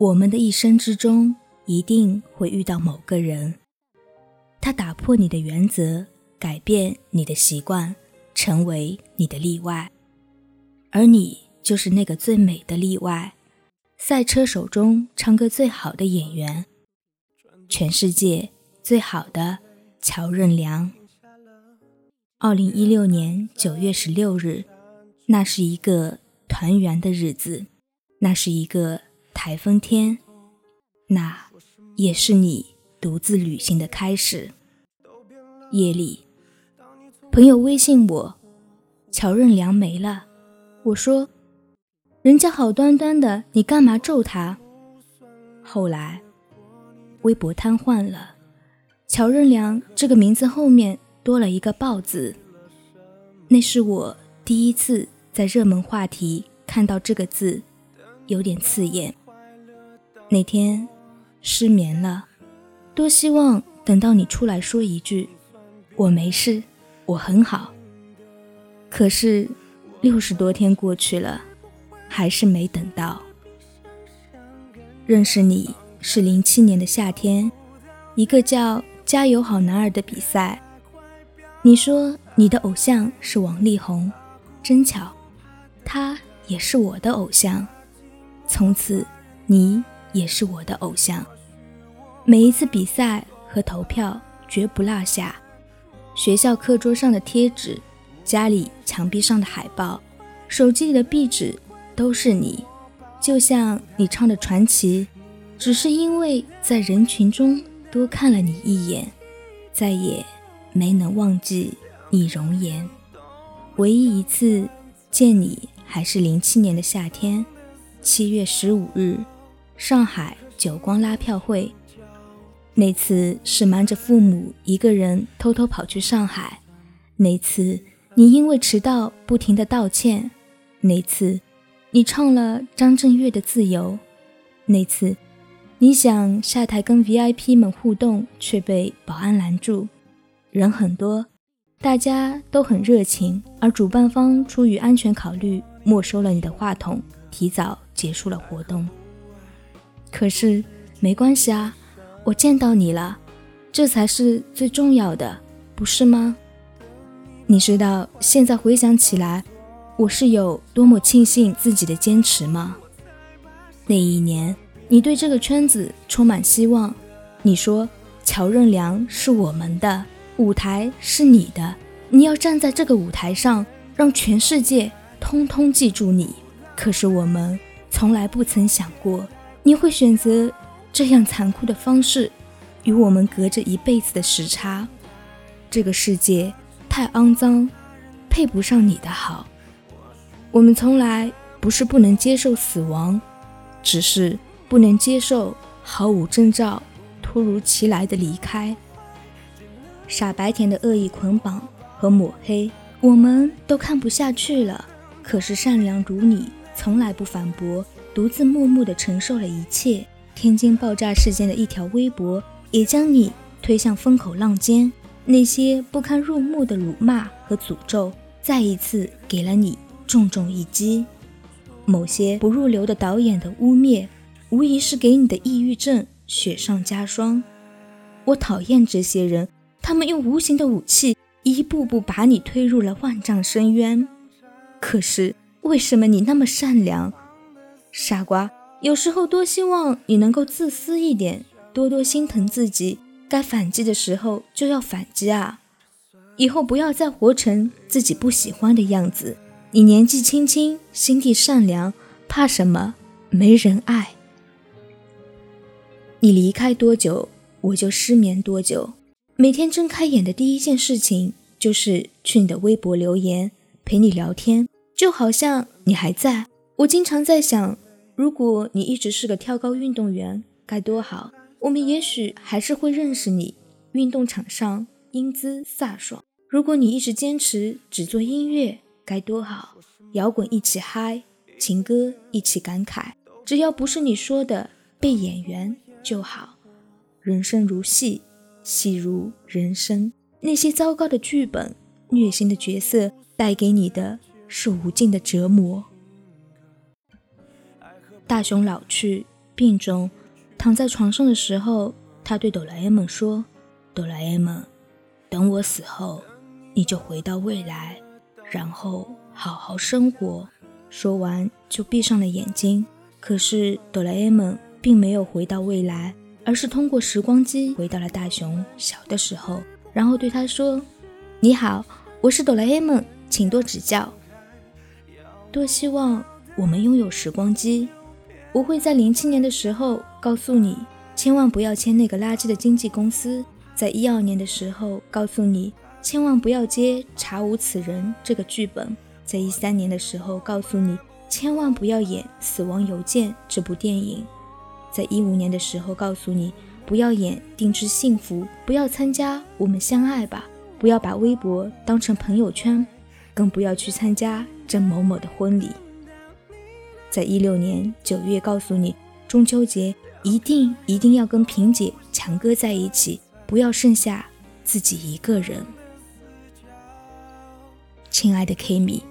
我们的一生之中，一定会遇到某个人，他打破你的原则，改变你的习惯，成为你的例外，而你就是那个最美的例外。赛车手中唱歌最好的演员，全世界最好的乔任梁。二零一六年九月十六日，那是一个团圆的日子，那是一个。台风天，那也是你独自旅行的开始。夜里，朋友微信我，乔任梁没了。我说，人家好端端的，你干嘛咒他？后来，微博瘫痪了，乔任梁这个名字后面多了一个“爆”字。那是我第一次在热门话题看到这个字，有点刺眼。那天失眠了，多希望等到你出来说一句“我没事，我很好”。可是六十多天过去了，还是没等到。认识你是零七年的夏天，一个叫“加油好男儿”的比赛。你说你的偶像是王力宏，真巧，他也是我的偶像。从此，你。也是我的偶像，每一次比赛和投票绝不落下。学校课桌上的贴纸，家里墙壁上的海报，手机里的壁纸，都是你。就像你唱的《传奇》，只是因为在人群中多看了你一眼，再也没能忘记你容颜。唯一一次见你，还是零七年的夏天，七月十五日。上海久光拉票会，那次是瞒着父母一个人偷偷跑去上海。那次你因为迟到不停的道歉。那次你唱了张震岳的《自由》。那次你想下台跟 VIP 们互动，却被保安拦住。人很多，大家都很热情，而主办方出于安全考虑，没收了你的话筒，提早结束了活动。可是没关系啊，我见到你了，这才是最重要的，不是吗？你知道现在回想起来，我是有多么庆幸自己的坚持吗？那一年，你对这个圈子充满希望，你说乔任梁是我们的舞台，是你的，你要站在这个舞台上，让全世界通通记住你。可是我们从来不曾想过。你会选择这样残酷的方式，与我们隔着一辈子的时差。这个世界太肮脏，配不上你的好。我们从来不是不能接受死亡，只是不能接受毫无征兆、突如其来的离开。傻白甜的恶意捆绑和抹黑，我们都看不下去了。可是善良如你，从来不反驳。独自默默地承受了一切。天津爆炸事件的一条微博，也将你推向风口浪尖。那些不堪入目的辱骂和诅咒，再一次给了你重重一击。某些不入流的导演的污蔑，无疑是给你的抑郁症雪上加霜。我讨厌这些人，他们用无形的武器，一步步把你推入了万丈深渊。可是，为什么你那么善良？傻瓜，有时候多希望你能够自私一点，多多心疼自己。该反击的时候就要反击啊！以后不要再活成自己不喜欢的样子。你年纪轻轻，心地善良，怕什么？没人爱。你离开多久，我就失眠多久。每天睁开眼的第一件事情就是去你的微博留言，陪你聊天，就好像你还在。我经常在想，如果你一直是个跳高运动员，该多好！我们也许还是会认识你，运动场上英姿飒爽。如果你一直坚持只做音乐，该多好！摇滚一起嗨，情歌一起感慨。只要不是你说的被演员就好。人生如戏，戏如人生。那些糟糕的剧本、虐心的角色，带给你的是无尽的折磨。大雄老去，病中，躺在床上的时候，他对哆啦 A 梦说：“哆啦 A 梦，等我死后，你就回到未来，然后好好生活。”说完就闭上了眼睛。可是哆啦 A 梦并没有回到未来，而是通过时光机回到了大雄小的时候，然后对他说：“你好，我是哆啦 A 梦，请多指教。”多希望我们拥有时光机。我会在零七年的时候告诉你，千万不要签那个垃圾的经纪公司；在一二年的时候告诉你，千万不要接《查无此人》这个剧本；在一三年的时候告诉你，千万不要演《死亡邮件》这部电影；在一五年的时候告诉你，不要演《定制幸福》，不要参加《我们相爱吧》，不要把微博当成朋友圈，更不要去参加郑某某的婚礼。在一六年九月，告诉你中秋节一定一定要跟萍姐、强哥在一起，不要剩下自己一个人。亲爱的 K 米，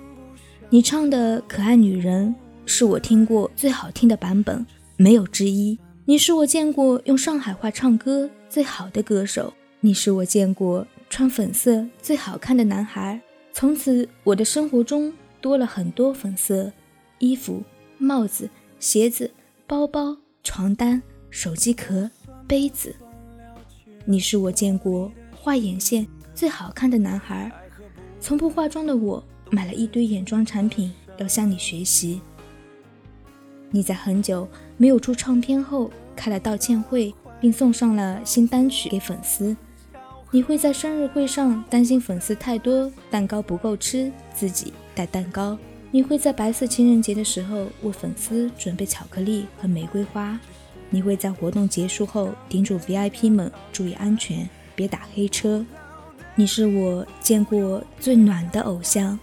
你唱的《可爱女人》是我听过最好听的版本，没有之一。你是我见过用上海话唱歌最好的歌手，你是我见过穿粉色最好看的男孩。从此，我的生活中多了很多粉色衣服。帽子、鞋子、包包、床单、手机壳、杯子。你是我见过画眼线最好看的男孩。从不化妆的我，买了一堆眼妆产品，要向你学习。你在很久没有出唱片后，开了道歉会，并送上了新单曲给粉丝。你会在生日会上担心粉丝太多，蛋糕不够吃，自己带蛋糕。你会在白色情人节的时候为粉丝准备巧克力和玫瑰花。你会在活动结束后叮嘱 VIP 们注意安全，别打黑车。你是我见过最暖的偶像。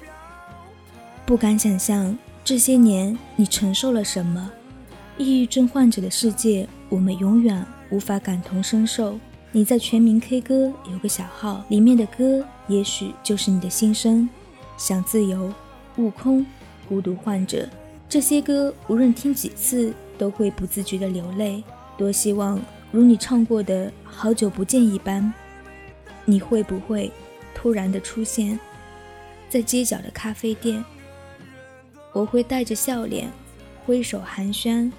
不敢想象这些年你承受了什么。抑郁症患者的世界，我们永远无法感同身受。你在全民 K 歌有个小号，里面的歌也许就是你的心声。想自由。悟空，孤独患者，这些歌无论听几次都会不自觉的流泪。多希望如你唱过的《好久不见》一般，你会不会突然的出现在街角的咖啡店？我会带着笑脸，挥手寒暄，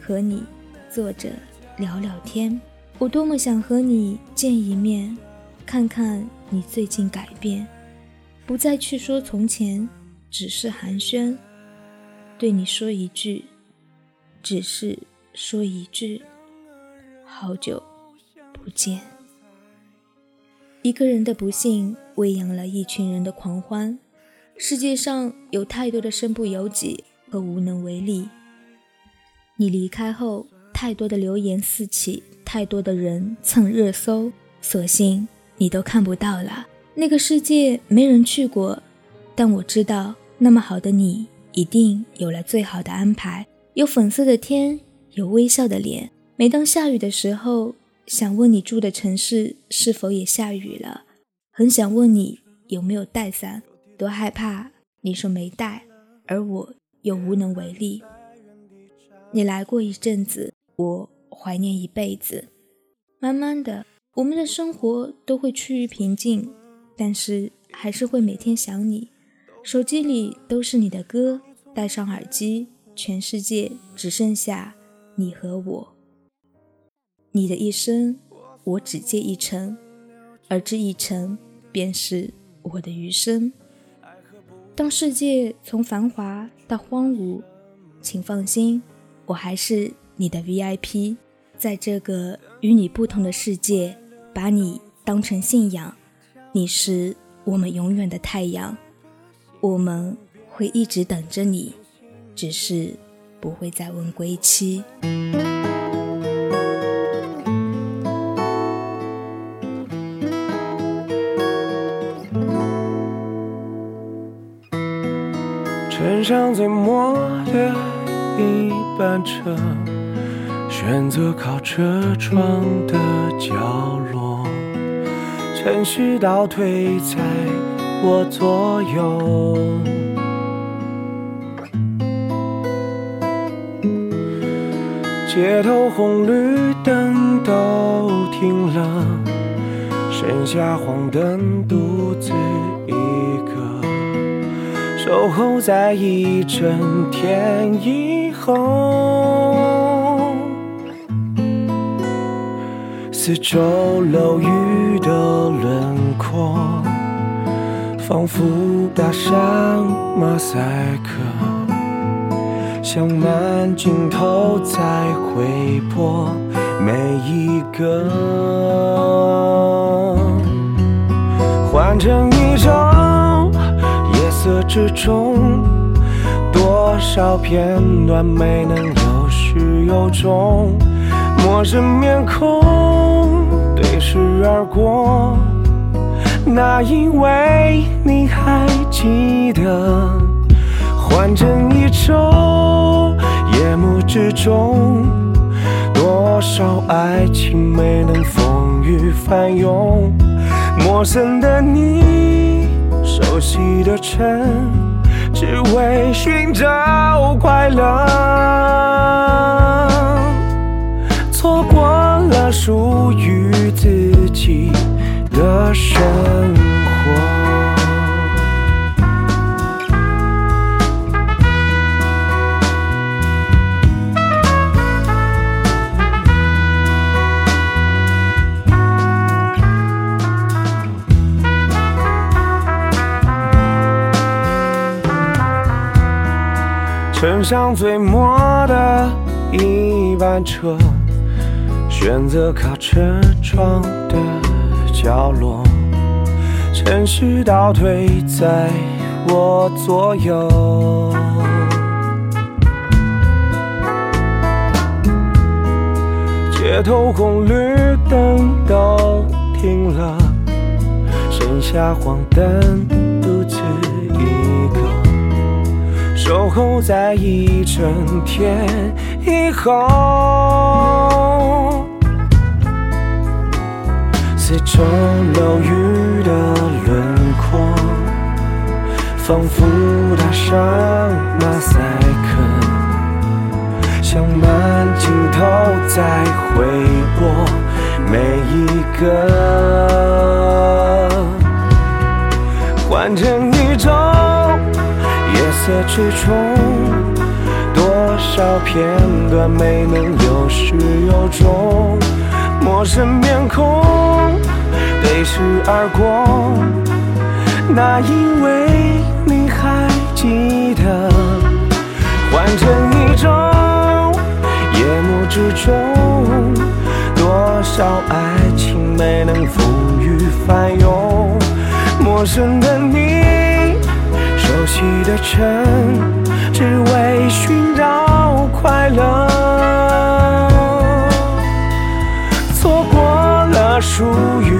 和你坐着聊聊天。我多么想和你见一面，看看你最近改变，不再去说从前。只是寒暄，对你说一句，只是说一句，好久不见。一个人的不幸喂养了一群人的狂欢。世界上有太多的身不由己和无能为力。你离开后，太多的流言四起，太多的人蹭热搜，索性你都看不到了。那个世界没人去过，但我知道。那么好的你，一定有了最好的安排。有粉色的天，有微笑的脸。每当下雨的时候，想问你住的城市是否也下雨了？很想问你有没有带伞，多害怕你说没带，而我又无能为力。你来过一阵子，我怀念一辈子。慢慢的，我们的生活都会趋于平静，但是还是会每天想你。手机里都是你的歌，戴上耳机，全世界只剩下你和我。你的一生，我只借一程，而这一程便是我的余生。当世界从繁华到荒芜，请放心，我还是你的 VIP，在这个与你不同的世界，把你当成信仰。你是我们永远的太阳。我们会一直等着你，只是不会再问归期。乘上最末的一班车，选择靠车窗的角落，程序倒退在。我左右，街头红绿灯都停了，剩下黄灯独自一个，守候在一整天以后，四周楼宇的轮廓，仿佛打上马赛克。像慢镜头在回播每一个，换成一张夜色之中，多少片段没能有始有终，陌生面孔对视而过，那一位你还记得？换成一周，夜幕之中，多少爱情没能风雨翻涌。陌生的你，熟悉的城，只为寻找快乐，错过了属于自己的生活。乘上最末的一班车，选择靠车窗的角落，城市倒退在我左右，街头红绿灯都停了，剩下黄灯独自一个。守候在一整天以后，四周楼宇的轮廓，仿佛打上马赛克，像慢镜头在回播每一个，换成一种。色之中，多少片段没能有始有终？陌生面孔飞驰而过，那因为你还记得？换成一种夜幕之中，多少爱情没能风雨翻涌？陌生的你。熟悉的城，只为寻找快乐，错过了属于